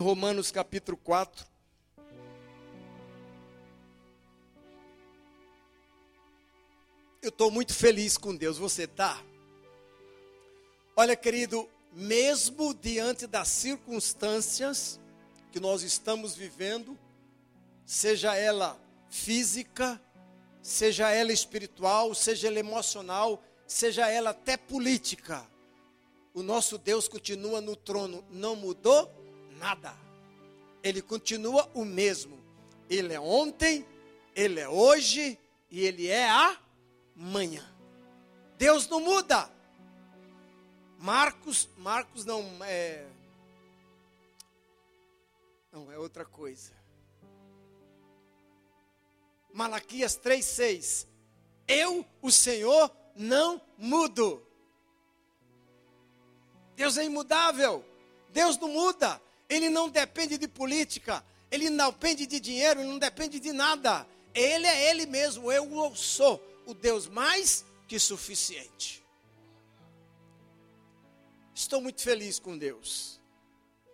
Romanos capítulo 4. Eu estou muito feliz com Deus, você está? Olha, querido, mesmo diante das circunstâncias que nós estamos vivendo, seja ela física, seja ela espiritual, seja ela emocional, seja ela até política, o nosso Deus continua no trono, não mudou nada. Ele continua o mesmo. Ele é ontem, ele é hoje e ele é amanhã. Deus não muda. Marcos, Marcos não é não é outra coisa. Malaquias 3:6. Eu, o Senhor, não mudo. Deus é imudável. Deus não muda. Ele não depende de política. Ele não depende de dinheiro. Ele não depende de nada. Ele é Ele mesmo. Eu sou o Deus mais que suficiente. Estou muito feliz com Deus.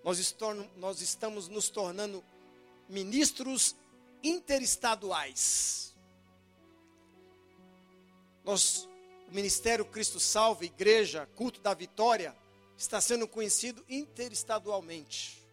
Nós, nós estamos nos tornando ministros interestaduais. Nós, o Ministério Cristo Salve, Igreja, Culto da Vitória, está sendo conhecido interestadualmente.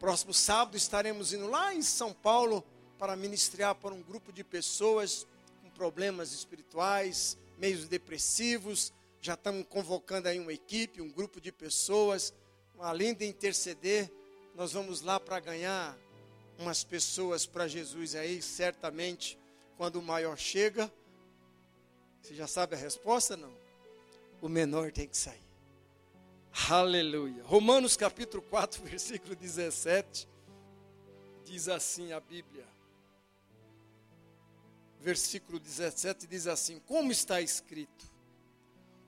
Próximo sábado estaremos indo lá em São Paulo para ministrar para um grupo de pessoas com problemas espirituais, meios depressivos. Já estamos convocando aí uma equipe, um grupo de pessoas. Além de interceder, nós vamos lá para ganhar umas pessoas para Jesus aí, certamente, quando o maior chega. Você já sabe a resposta? Não. O menor tem que sair. Aleluia. Romanos capítulo 4, versículo 17. Diz assim a Bíblia. Versículo 17 diz assim: Como está escrito: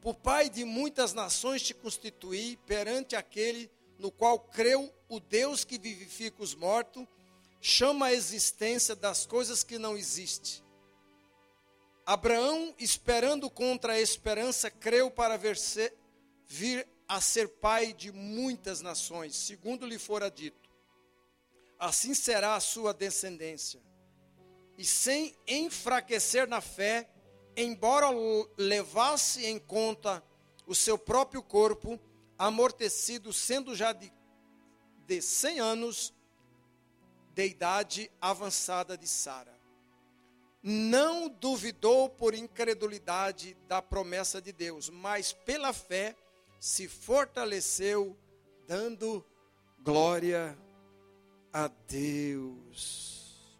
Por pai de muitas nações te constituí perante aquele no qual creu o Deus que vivifica os mortos, chama a existência das coisas que não existem. Abraão, esperando contra a esperança, creu para ver vir a ser pai de muitas nações, segundo lhe fora dito. Assim será a sua descendência. E sem enfraquecer na fé, embora levasse em conta o seu próprio corpo, amortecido, sendo já de, de 100 anos de idade avançada de Sara. Não duvidou por incredulidade da promessa de Deus, mas pela fé se fortaleceu, dando glória a Deus.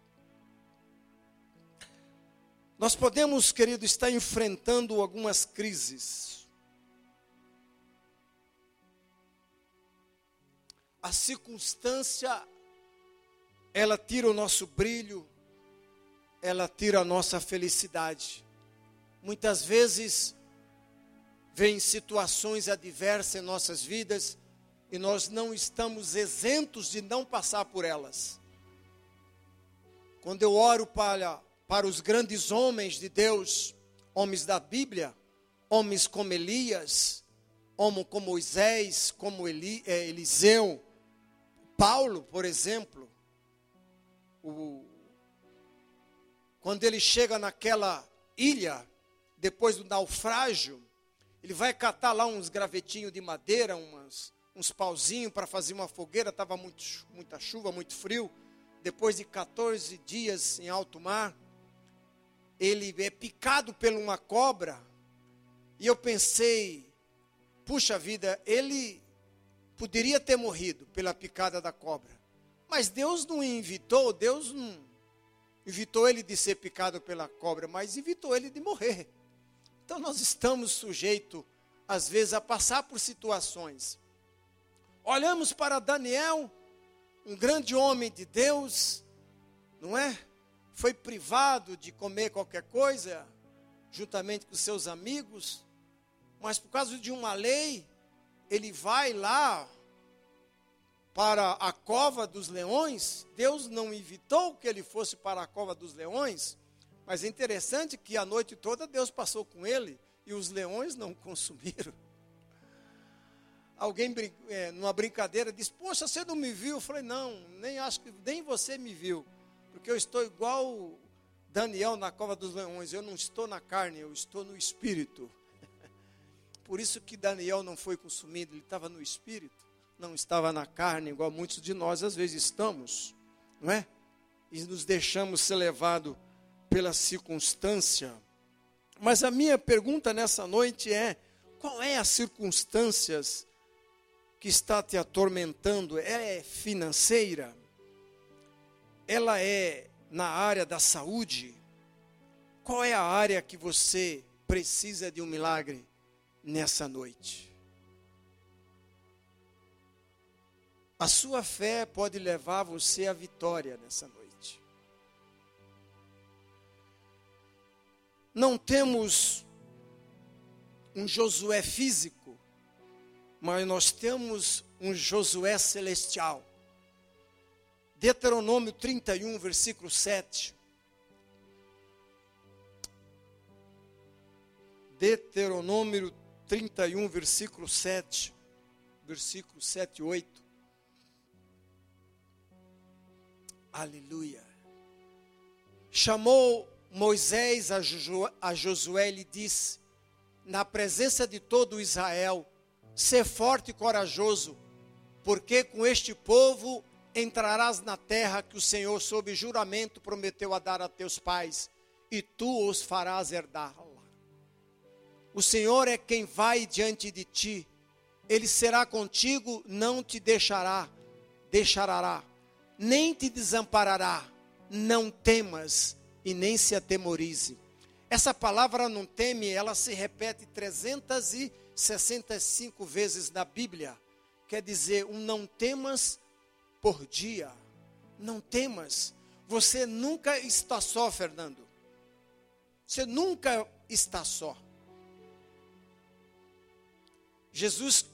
Nós podemos, querido, estar enfrentando algumas crises. A circunstância, ela tira o nosso brilho, ela tira a nossa felicidade. Muitas vezes, vem situações adversas em nossas vidas e nós não estamos isentos de não passar por elas. Quando eu oro para, para os grandes homens de Deus, homens da Bíblia, homens como Elias, homens como Moisés, como Eli, é, Eliseu, Paulo, por exemplo, o, quando ele chega naquela ilha, depois do naufrágio, ele vai catar lá uns gravetinhos de madeira, umas, uns pauzinhos para fazer uma fogueira. Estava muita chuva, muito frio. Depois de 14 dias em alto mar, ele é picado por uma cobra. E eu pensei, puxa vida, ele poderia ter morrido pela picada da cobra. Mas Deus não invitou, Deus não invitou ele de ser picado pela cobra, mas invitou ele de morrer. Então nós estamos sujeitos, às vezes, a passar por situações. Olhamos para Daniel, um grande homem de Deus, não é? Foi privado de comer qualquer coisa, juntamente com seus amigos, mas por causa de uma lei, ele vai lá para a cova dos leões. Deus não evitou que ele fosse para a cova dos leões, mas é interessante que a noite toda Deus passou com ele e os leões não consumiram. alguém é, numa brincadeira disse: Poxa, você não me viu? Eu falei: Não, nem acho que nem você me viu, porque eu estou igual Daniel na cova dos leões. Eu não estou na carne, eu estou no espírito. Por isso que Daniel não foi consumido, ele estava no espírito, não estava na carne, igual muitos de nós às vezes estamos, não é? E nos deixamos ser levados pela circunstância. Mas a minha pergunta nessa noite é: qual é as circunstâncias que está te atormentando? É financeira? Ela é na área da saúde? Qual é a área que você precisa de um milagre nessa noite? A sua fé pode levar você à vitória nessa noite. Não temos um Josué físico, mas nós temos um Josué celestial. Deuteronômio 31, versículo 7. Deuteronômio 31, versículo 7. Versículo 7 e 8. Aleluia. Chamou Moisés a Josué lhe disse: na presença de todo Israel, ser forte e corajoso, porque com este povo entrarás na terra que o Senhor, sob juramento, prometeu a dar a teus pais, e tu os farás herdá-la. O Senhor é quem vai diante de ti, ele será contigo, não te deixará, deixará, nem te desamparará. Não temas e nem se atemorize essa palavra não teme, ela se repete 365 vezes na Bíblia. Quer dizer, um não temas por dia. Não temas. Você nunca está só, Fernando. Você nunca está só. Jesus,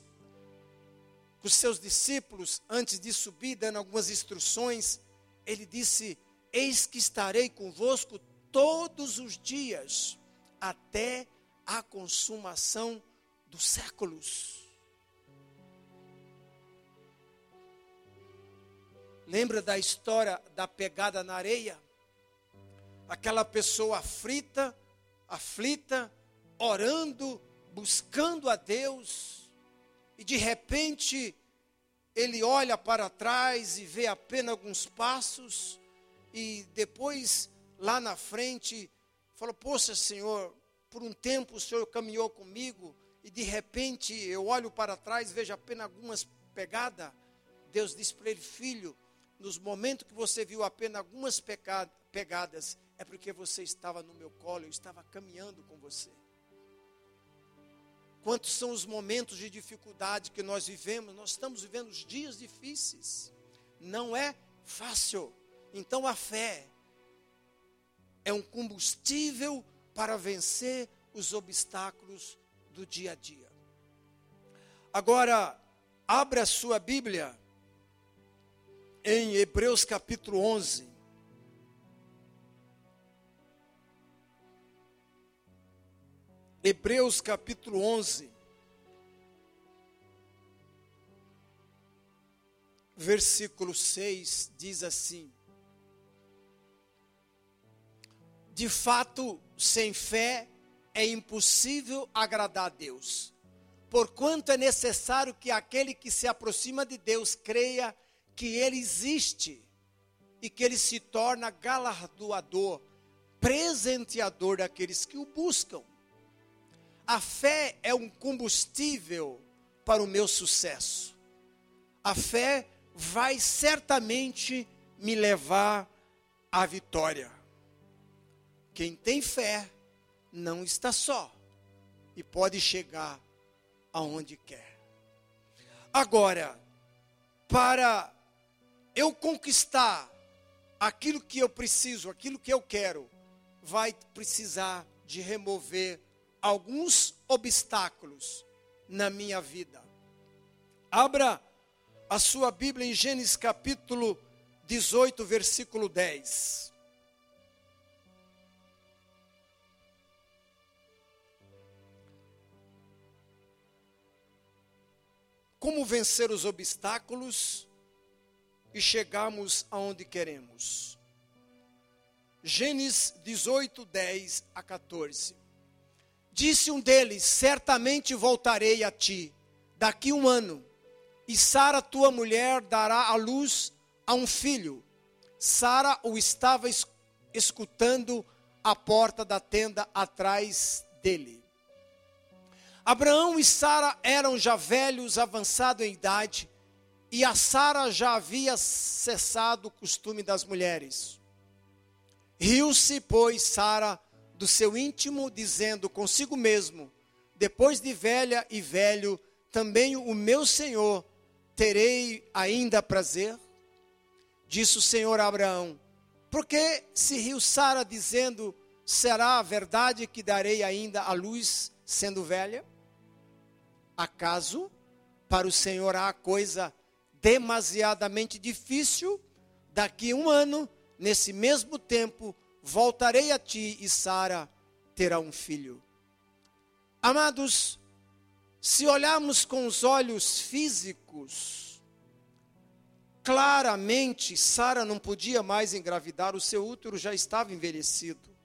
com seus discípulos, antes de subir, dando algumas instruções, ele disse: Eis que estarei convosco todos os dias até a consumação dos séculos. Lembra da história da pegada na areia? Aquela pessoa aflita, aflita, orando, buscando a Deus, e de repente ele olha para trás e vê apenas alguns passos, e depois lá na frente, falou: Poxa, Senhor, por um tempo o Senhor caminhou comigo e de repente eu olho para trás, vejo apenas algumas pegadas. Deus disse para ele: Filho, nos momentos que você viu apenas algumas pegadas, é porque você estava no meu colo, eu estava caminhando com você. Quantos são os momentos de dificuldade que nós vivemos? Nós estamos vivendo os dias difíceis. Não é fácil. Então a fé, é um combustível para vencer os obstáculos do dia a dia. Agora, abra a sua Bíblia em Hebreus capítulo 11. Hebreus capítulo 11. Versículo 6 diz assim: De fato, sem fé é impossível agradar a Deus. Porquanto é necessário que aquele que se aproxima de Deus creia que Ele existe e que Ele se torna galardoador, presenteador daqueles que o buscam. A fé é um combustível para o meu sucesso. A fé vai certamente me levar à vitória. Quem tem fé não está só e pode chegar aonde quer. Agora, para eu conquistar aquilo que eu preciso, aquilo que eu quero, vai precisar de remover alguns obstáculos na minha vida. Abra a sua Bíblia em Gênesis capítulo 18, versículo 10. Como vencer os obstáculos e chegarmos aonde queremos. Gênesis 18, 10 a 14. Disse um deles: Certamente voltarei a ti daqui um ano, e Sara, tua mulher, dará à luz a um filho. Sara o estava escutando à porta da tenda atrás dele. Abraão e Sara eram já velhos, avançados em idade, e a Sara já havia cessado o costume das mulheres. Riu-se, pois, Sara do seu íntimo, dizendo consigo mesmo: Depois de velha e velho, também o meu senhor terei ainda prazer? Disse o Senhor a Abraão: Por que se riu Sara, dizendo: Será verdade que darei ainda a luz, sendo velha? Acaso para o Senhor há coisa demasiadamente difícil? Daqui um ano, nesse mesmo tempo, voltarei a ti e Sara terá um filho. Amados, se olharmos com os olhos físicos, Claramente, Sara não podia mais engravidar, o seu útero já estava envelhecido.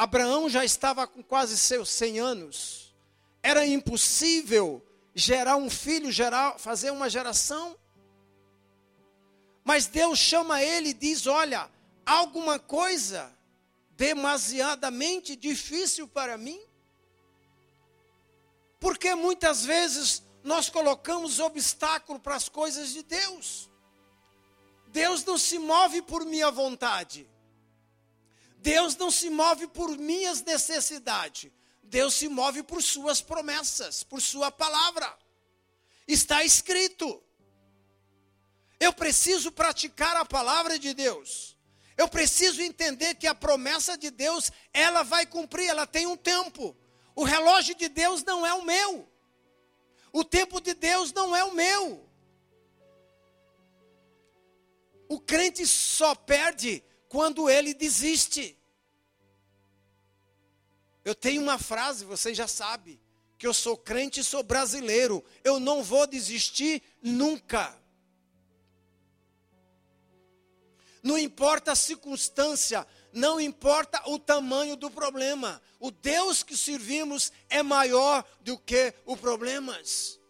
Abraão já estava com quase seus 100 anos. Era impossível gerar um filho, gerar, fazer uma geração. Mas Deus chama ele e diz: Olha, alguma coisa demasiadamente difícil para mim? Porque muitas vezes nós colocamos obstáculo para as coisas de Deus. Deus não se move por minha vontade. Deus não se move por minhas necessidades. Deus se move por suas promessas, por sua palavra. Está escrito. Eu preciso praticar a palavra de Deus. Eu preciso entender que a promessa de Deus, ela vai cumprir, ela tem um tempo. O relógio de Deus não é o meu. O tempo de Deus não é o meu. O crente só perde quando ele desiste. Eu tenho uma frase, você já sabe, que eu sou crente e sou brasileiro. Eu não vou desistir nunca. Não importa a circunstância, não importa o tamanho do problema. O Deus que servimos é maior do que os problemas.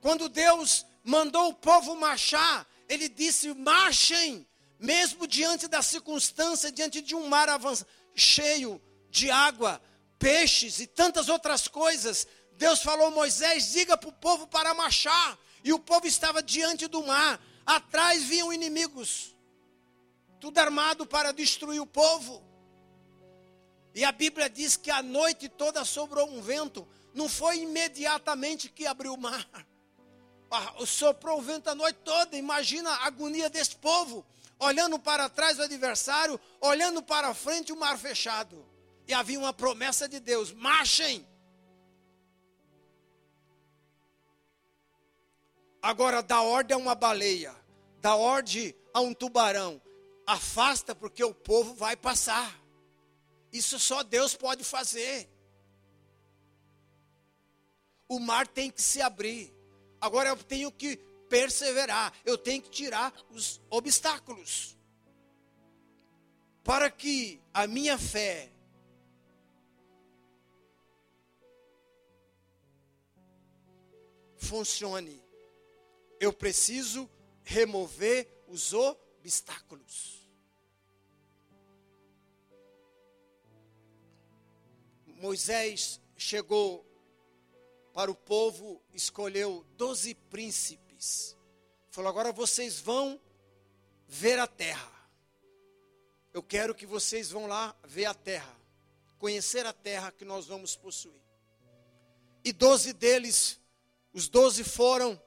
Quando Deus mandou o povo marchar, ele disse: marchem, mesmo diante da circunstância, diante de um mar cheio de água, peixes e tantas outras coisas. Deus falou: Moisés, diga para o povo para marchar. E o povo estava diante do mar, atrás vinham inimigos, tudo armado para destruir o povo. E a Bíblia diz que a noite toda sobrou um vento, não foi imediatamente que abriu o mar ah, soprou o vento a noite toda. Imagina a agonia desse povo, olhando para trás o adversário, olhando para frente o mar fechado. E havia uma promessa de Deus: marchem. Agora, dá ordem a uma baleia, dá ordem a um tubarão, afasta porque o povo vai passar. Isso só Deus pode fazer. O mar tem que se abrir. Agora eu tenho que perseverar, eu tenho que tirar os obstáculos. Para que a minha fé funcione, eu preciso remover os obstáculos. Moisés chegou para o povo, escolheu doze príncipes. Falou: agora vocês vão ver a terra. Eu quero que vocês vão lá ver a terra, conhecer a terra que nós vamos possuir. E doze deles, os doze foram,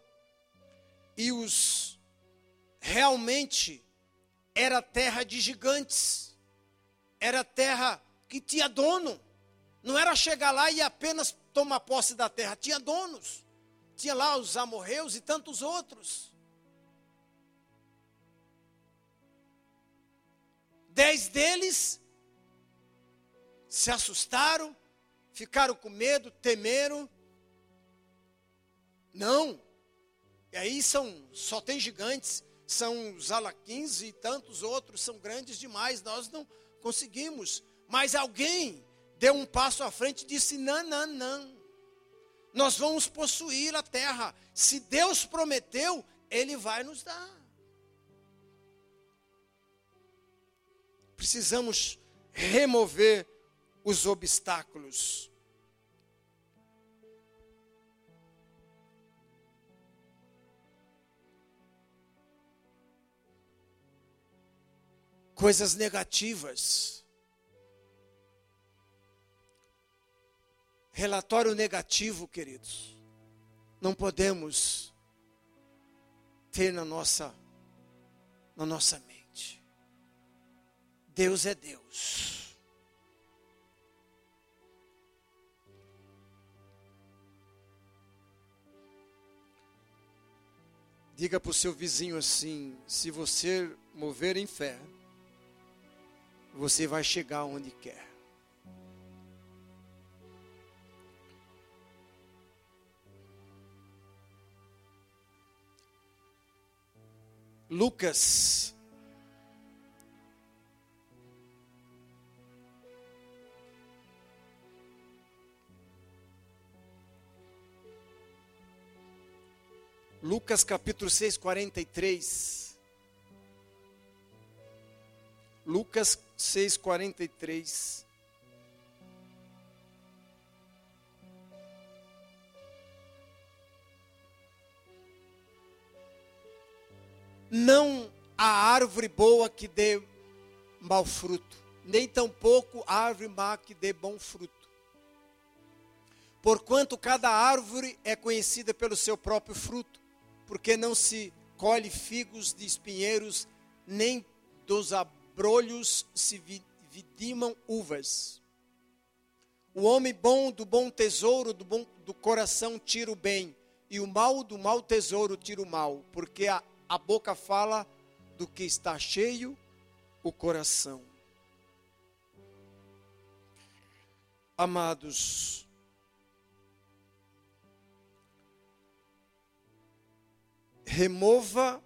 e os realmente era terra de gigantes, era terra que tinha dono. Não era chegar lá e apenas tomar posse da terra. Tinha donos. Tinha lá os amorreus e tantos outros. Dez deles se assustaram, ficaram com medo, temeram. Não. E aí são, só tem gigantes, são os alaquins e tantos outros, são grandes demais, nós não conseguimos. Mas alguém deu um passo à frente e disse: não, não, não. Nós vamos possuir a terra. Se Deus prometeu, Ele vai nos dar. Precisamos remover os obstáculos. Coisas negativas. Relatório negativo, queridos. Não podemos ter na nossa na nossa mente. Deus é Deus. Diga para o seu vizinho assim: se você mover em fé, você vai chegar onde quer. Lucas Lucas capítulo 6, 43. Lucas 6, 43. Não há árvore boa que dê mau fruto, nem tampouco árvore má que dê bom fruto. Porquanto cada árvore é conhecida pelo seu próprio fruto porque não se colhe figos de espinheiros, nem dos abrolhos se vidimam uvas. O homem bom do bom tesouro do bom do coração tira o bem, e o mal do mau tesouro tira o mal, porque a, a boca fala do que está cheio o coração. Amados, remova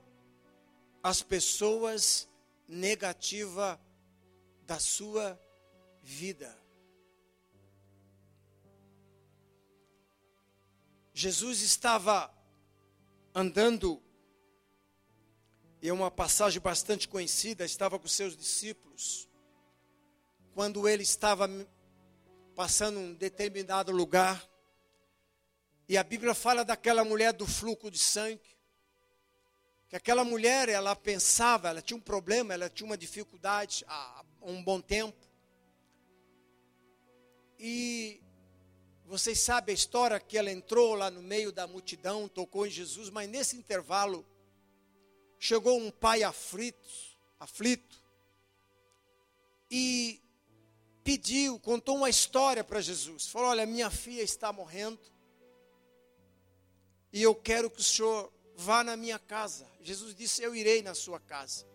as pessoas negativas da sua vida. Jesus estava andando, e é uma passagem bastante conhecida, estava com seus discípulos, quando ele estava passando um determinado lugar, e a Bíblia fala daquela mulher do fluxo de sangue, que aquela mulher, ela pensava, ela tinha um problema, ela tinha uma dificuldade há um bom tempo. E vocês sabem a história que ela entrou lá no meio da multidão, tocou em Jesus, mas nesse intervalo chegou um pai aflito, aflito e pediu, contou uma história para Jesus. Falou: "Olha, minha filha está morrendo. E eu quero que o senhor vá na minha casa. Jesus disse: Eu irei na sua casa.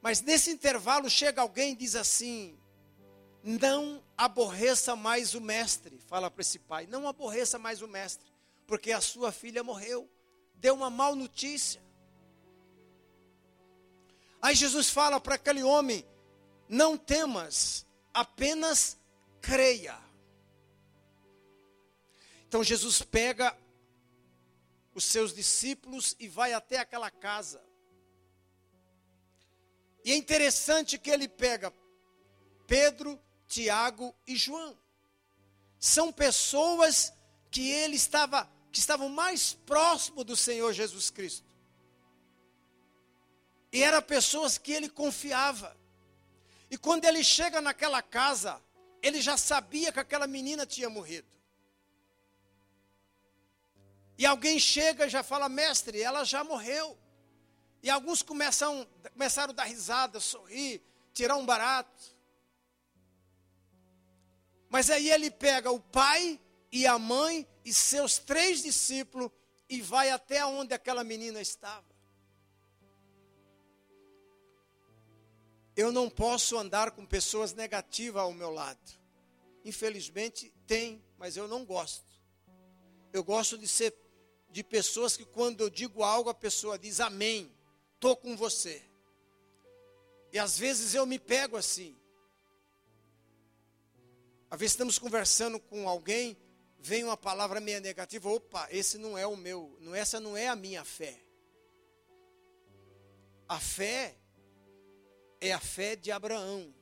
Mas nesse intervalo chega alguém e diz assim: Não aborreça mais o mestre. Fala para esse pai: Não aborreça mais o mestre, porque a sua filha morreu. Deu uma mal notícia. Aí Jesus fala para aquele homem: Não temas, apenas creia. Então Jesus pega os seus discípulos e vai até aquela casa. E é interessante que ele pega Pedro, Tiago e João. São pessoas que ele estava que estavam mais próximo do Senhor Jesus Cristo. E eram pessoas que ele confiava. E quando ele chega naquela casa, ele já sabia que aquela menina tinha morrido. E alguém chega e já fala, mestre, ela já morreu. E alguns começam, começaram a dar risada, sorrir, tirar um barato. Mas aí ele pega o pai e a mãe e seus três discípulos e vai até onde aquela menina estava. Eu não posso andar com pessoas negativas ao meu lado. Infelizmente tem, mas eu não gosto. Eu gosto de ser de pessoas que quando eu digo algo, a pessoa diz amém, estou com você. E às vezes eu me pego assim. Às vezes estamos conversando com alguém, vem uma palavra meio negativa, opa, esse não é o meu, não essa não é a minha fé. A fé é a fé de Abraão.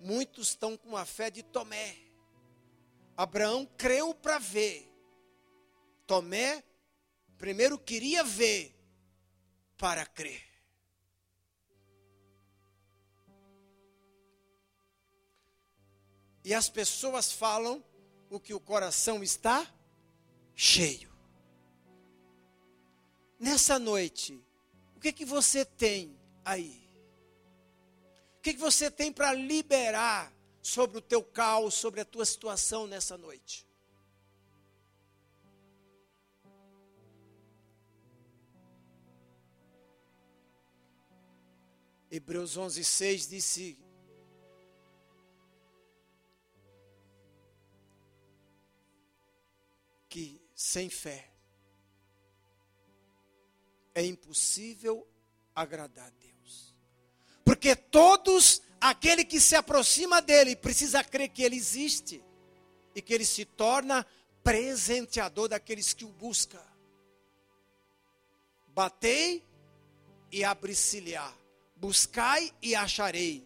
Muitos estão com a fé de Tomé. Abraão creu para ver. Tomé primeiro queria ver para crer. E as pessoas falam o que o coração está cheio. Nessa noite, o que que você tem aí? O que você tem para liberar sobre o teu caos, sobre a tua situação nessa noite? Hebreus 11, 6 disse que sem fé é impossível agradar. Porque todos aquele que se aproxima dele precisa crer que ele existe e que ele se torna presenteador daqueles que o buscam. Batei e abri-se-lhe-á. Buscai e acharei.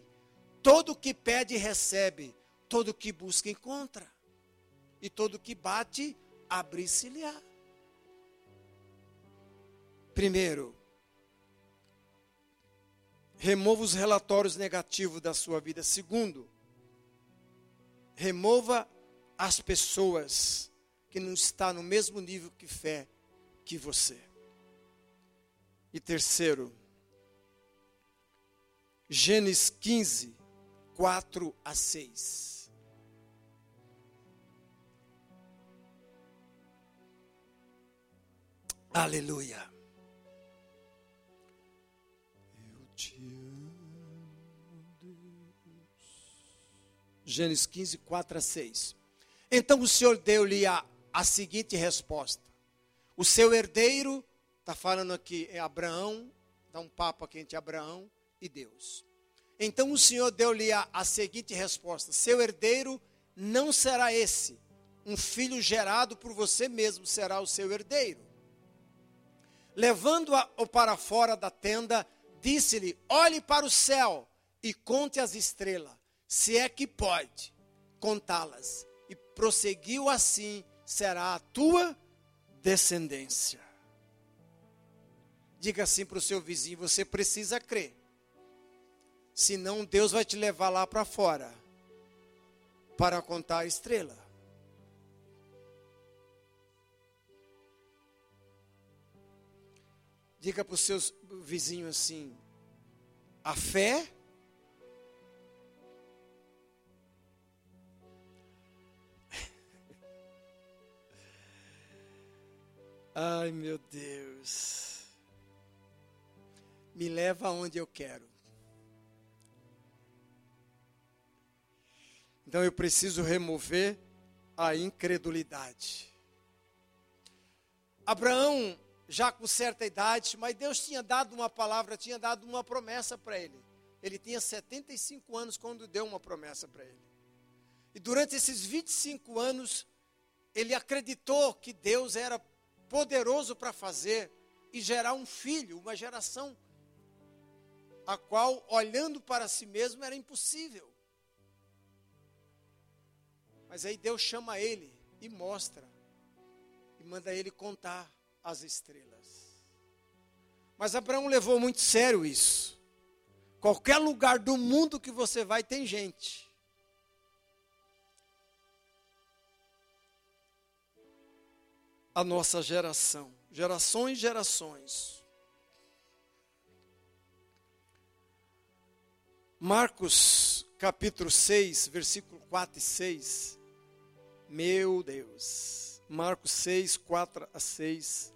Todo que pede recebe, todo que busca encontra. E todo que bate abrir-se-lhe-á. Primeiro, remova os relatórios negativos da sua vida. Segundo, remova as pessoas que não estão no mesmo nível que fé que você. E terceiro, Gênesis 15, 4 a 6. Aleluia. Gênesis 15, 4 a 6. Então o Senhor deu-lhe a, a seguinte resposta: O seu herdeiro, está falando aqui, é Abraão, dá um papo aqui entre Abraão e Deus. Então o Senhor deu-lhe a, a seguinte resposta: Seu herdeiro não será esse, um filho gerado por você mesmo será o seu herdeiro. Levando-o para fora da tenda, disse-lhe: Olhe para o céu e conte as estrelas, se é que pode contá-las. E prosseguiu assim: será a tua descendência. Diga assim para o seu vizinho: você precisa crer. Senão Deus vai te levar lá para fora para contar a estrela. Diga para os seus vizinhos assim: a fé Ai, meu Deus. Me leva aonde eu quero. Então eu preciso remover a incredulidade. Abraão já com certa idade, mas Deus tinha dado uma palavra, tinha dado uma promessa para ele. Ele tinha 75 anos quando deu uma promessa para ele. E durante esses 25 anos, ele acreditou que Deus era poderoso para fazer e gerar um filho, uma geração, a qual, olhando para si mesmo, era impossível. Mas aí Deus chama ele e mostra, e manda ele contar as estrelas. Mas Abraão levou muito sério isso. Qualquer lugar do mundo que você vai tem gente. A nossa geração, gerações gerações. Marcos capítulo 6, versículo 4 e 6. Meu Deus. Marcos 6, 4 a 6.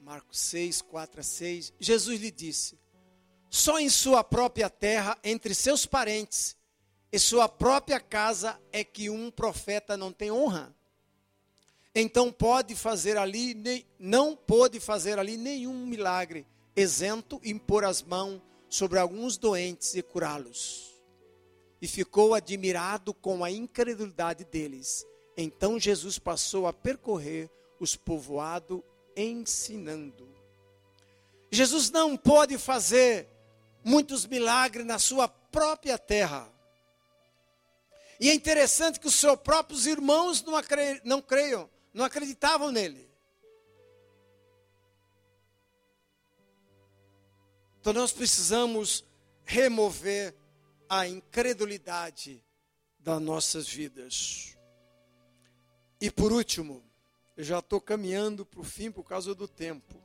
Marcos 6, 4 a 6, Jesus lhe disse: Só em sua própria terra, entre seus parentes em sua própria casa é que um profeta não tem honra. Então pode fazer ali, não pôde fazer ali nenhum milagre, exento impor as mãos sobre alguns doentes e curá-los. E ficou admirado com a incredulidade deles. Então Jesus passou a percorrer os povoados ensinando. Jesus não pode fazer muitos milagres na sua própria terra. E é interessante que os seus próprios irmãos não, acre... não creiam, não acreditavam nele. Então nós precisamos remover a incredulidade das nossas vidas. E por último, eu já estou caminhando para o fim por causa do tempo.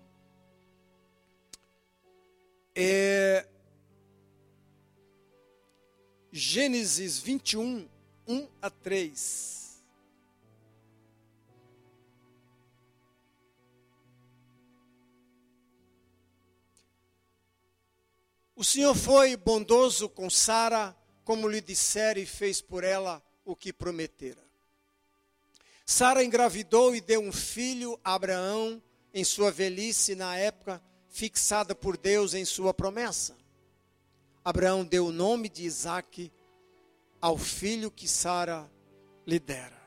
É, Gênesis 21, 1 a 3. O Senhor foi bondoso com Sara, como lhe dissera, e fez por ela o que prometera. Sara engravidou e deu um filho a Abraão em sua velhice, na época fixada por Deus em sua promessa. Abraão deu o nome de Isaque ao filho que Sara lhe dera.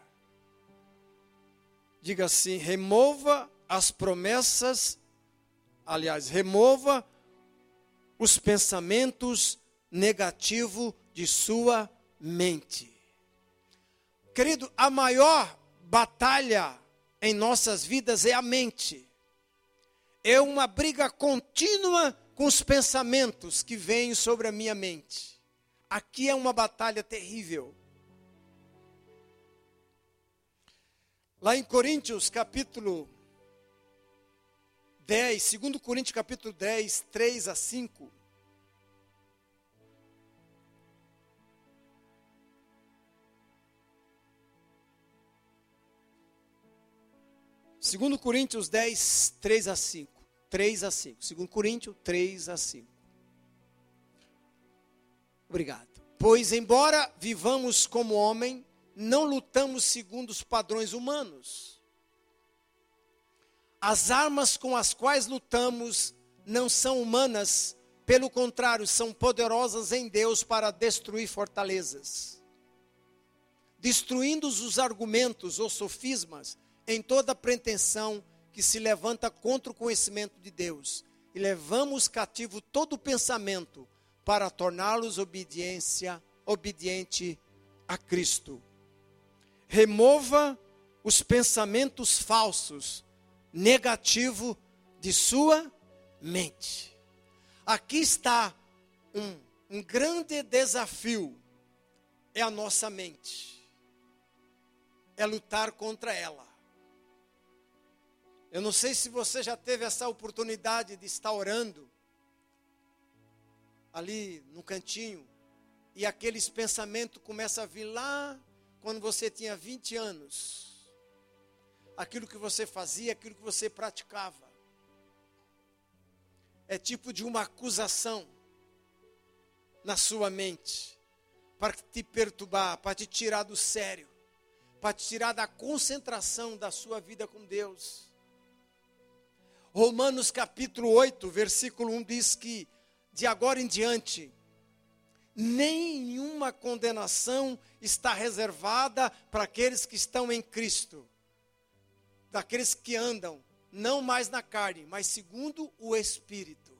Diga assim: remova as promessas, aliás, remova os pensamentos negativos de sua mente. Querido, a maior batalha em nossas vidas é a mente. É uma briga contínua com os pensamentos que vêm sobre a minha mente. Aqui é uma batalha terrível. Lá em Coríntios, capítulo 10, 2 Coríntios, capítulo 10, 3 a 5. 2 Coríntios 10, 3 a 5. 3 a 5. 2 Coríntios 3 a 5. Obrigado. Pois, embora vivamos como homem, não lutamos segundo os padrões humanos. As armas com as quais lutamos não são humanas, pelo contrário, são poderosas em Deus para destruir fortalezas. Destruindo os argumentos ou sofismas em toda pretensão que se levanta contra o conhecimento de Deus, e levamos cativo todo pensamento para torná-los obediência, obediente a Cristo. Remova os pensamentos falsos, negativo de sua mente. Aqui está um, um grande desafio, é a nossa mente, é lutar contra ela. Eu não sei se você já teve essa oportunidade de estar orando ali no cantinho e aqueles pensamentos começam a vir lá quando você tinha 20 anos. Aquilo que você fazia, aquilo que você praticava. É tipo de uma acusação na sua mente para te perturbar, para te tirar do sério, para te tirar da concentração da sua vida com Deus. Romanos capítulo 8, versículo 1 diz que de agora em diante nenhuma condenação está reservada para aqueles que estão em Cristo, daqueles que andam não mais na carne, mas segundo o Espírito.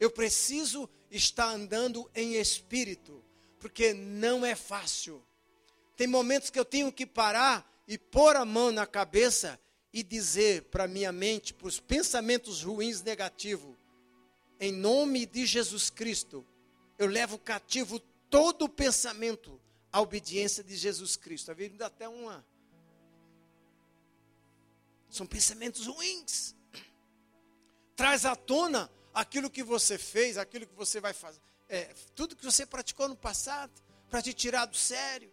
Eu preciso estar andando em espírito, porque não é fácil. Tem momentos que eu tenho que parar e pôr a mão na cabeça e dizer para minha mente, para os pensamentos ruins negativos, em nome de Jesus Cristo, eu levo cativo todo o pensamento à obediência de Jesus Cristo. A vida até uma. São pensamentos ruins. Traz à tona aquilo que você fez, aquilo que você vai fazer, é, tudo que você praticou no passado, para te tirar do sério.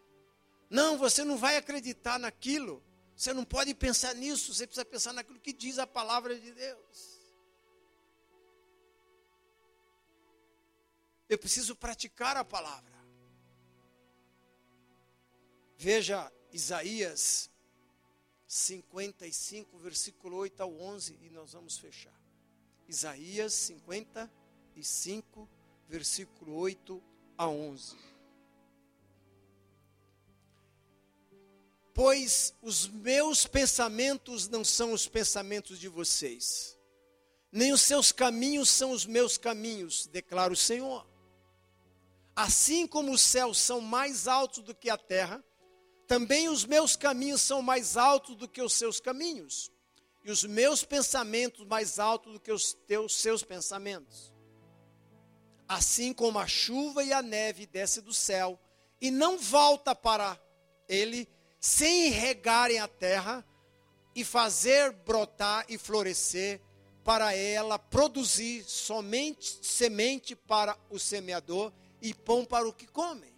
Não, você não vai acreditar naquilo. Você não pode pensar nisso, você precisa pensar naquilo que diz a palavra de Deus. Eu preciso praticar a palavra. Veja Isaías 55, versículo 8 ao 11, e nós vamos fechar. Isaías 55, versículo 8 a 11. Pois os meus pensamentos não são os pensamentos de vocês, nem os seus caminhos são os meus caminhos, declara o Senhor. Assim como os céus são mais altos do que a terra, também os meus caminhos são mais altos do que os seus caminhos, e os meus pensamentos mais altos do que os teus seus pensamentos. Assim como a chuva e a neve desce do céu e não volta para ele sem regarem a terra e fazer brotar e florescer para ela produzir somente semente para o semeador e pão para o que comem.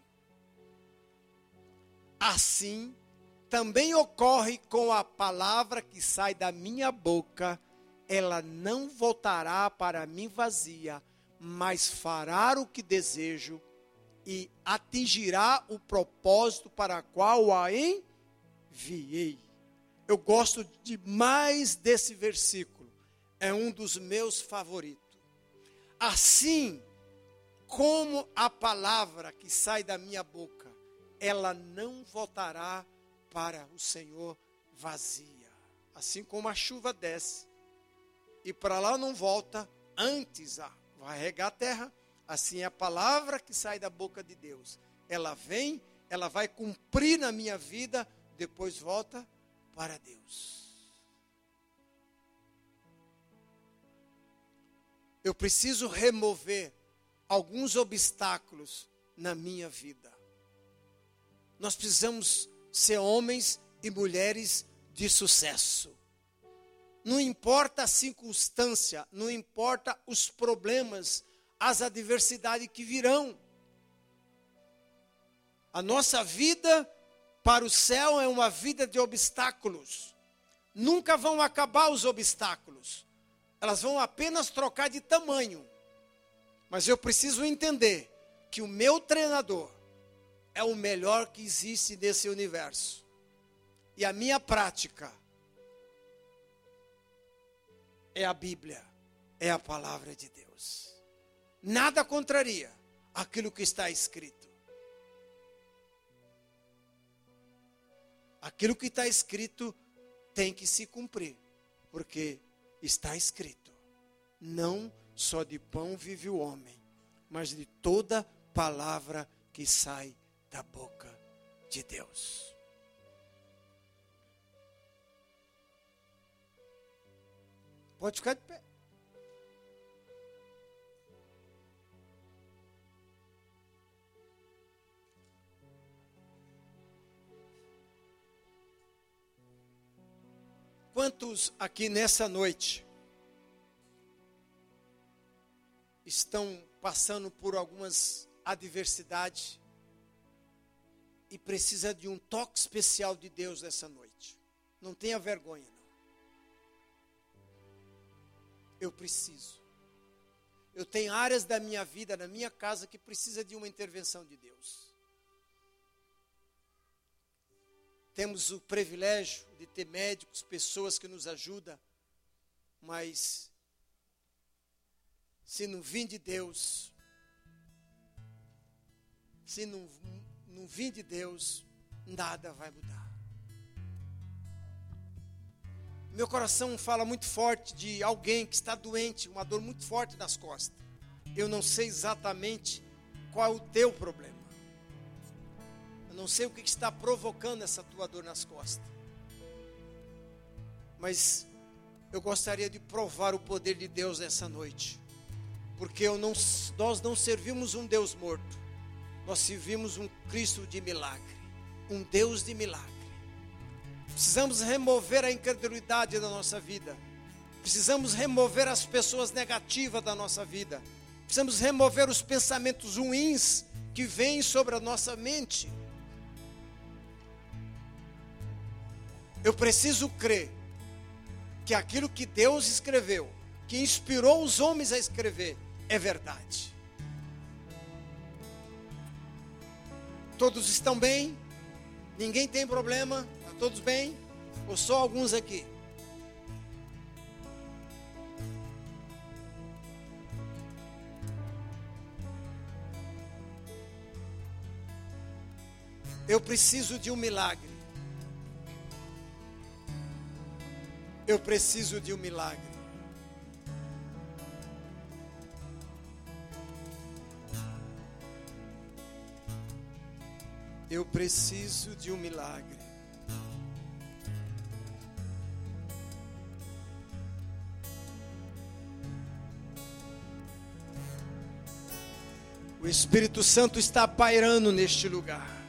Assim, também ocorre com a palavra que sai da minha boca, ela não voltará para mim vazia, mas fará o que desejo e atingirá o propósito para qual a enviei. Eu gosto demais desse versículo é um dos meus favoritos. Assim como a palavra que sai da minha boca, ela não voltará para o Senhor vazia. Assim como a chuva desce e para lá não volta, antes vai regar a terra, assim é a palavra que sai da boca de Deus. Ela vem, ela vai cumprir na minha vida, depois volta para Deus. eu preciso remover alguns obstáculos na minha vida. Nós precisamos ser homens e mulheres de sucesso. Não importa a circunstância, não importa os problemas, as adversidades que virão. A nossa vida para o céu é uma vida de obstáculos. Nunca vão acabar os obstáculos elas vão apenas trocar de tamanho. Mas eu preciso entender que o meu treinador é o melhor que existe nesse universo. E a minha prática é a Bíblia, é a palavra de Deus. Nada contraria aquilo que está escrito. Aquilo que está escrito tem que se cumprir, porque está escrito: não só de pão vive o homem, mas de toda palavra que sai da boca de Deus. Pode ficar de pé. Quantos aqui nessa noite estão passando por algumas adversidades e precisa de um toque especial de Deus nessa noite? Não tenha vergonha, não. Eu preciso. Eu tenho áreas da minha vida, na minha casa, que precisa de uma intervenção de Deus. Temos o privilégio de ter médicos, pessoas que nos ajudam, mas se não vir de Deus, se não, não vir de Deus, nada vai mudar. Meu coração fala muito forte de alguém que está doente, uma dor muito forte nas costas. Eu não sei exatamente qual é o teu problema. Eu não sei o que está provocando essa tua dor nas costas. Mas eu gostaria de provar o poder de Deus nessa noite. Porque não, nós não servimos um Deus morto. Nós servimos um Cristo de milagre. Um Deus de milagre. Precisamos remover a incredulidade da nossa vida. Precisamos remover as pessoas negativas da nossa vida. Precisamos remover os pensamentos ruins que vêm sobre a nossa mente. Eu preciso crer que aquilo que Deus escreveu, que inspirou os homens a escrever, é verdade. Todos estão bem? Ninguém tem problema? Tá todos bem? Ou só alguns aqui? Eu preciso de um milagre. Eu preciso de um milagre. Preciso de um milagre. O Espírito Santo está pairando neste lugar.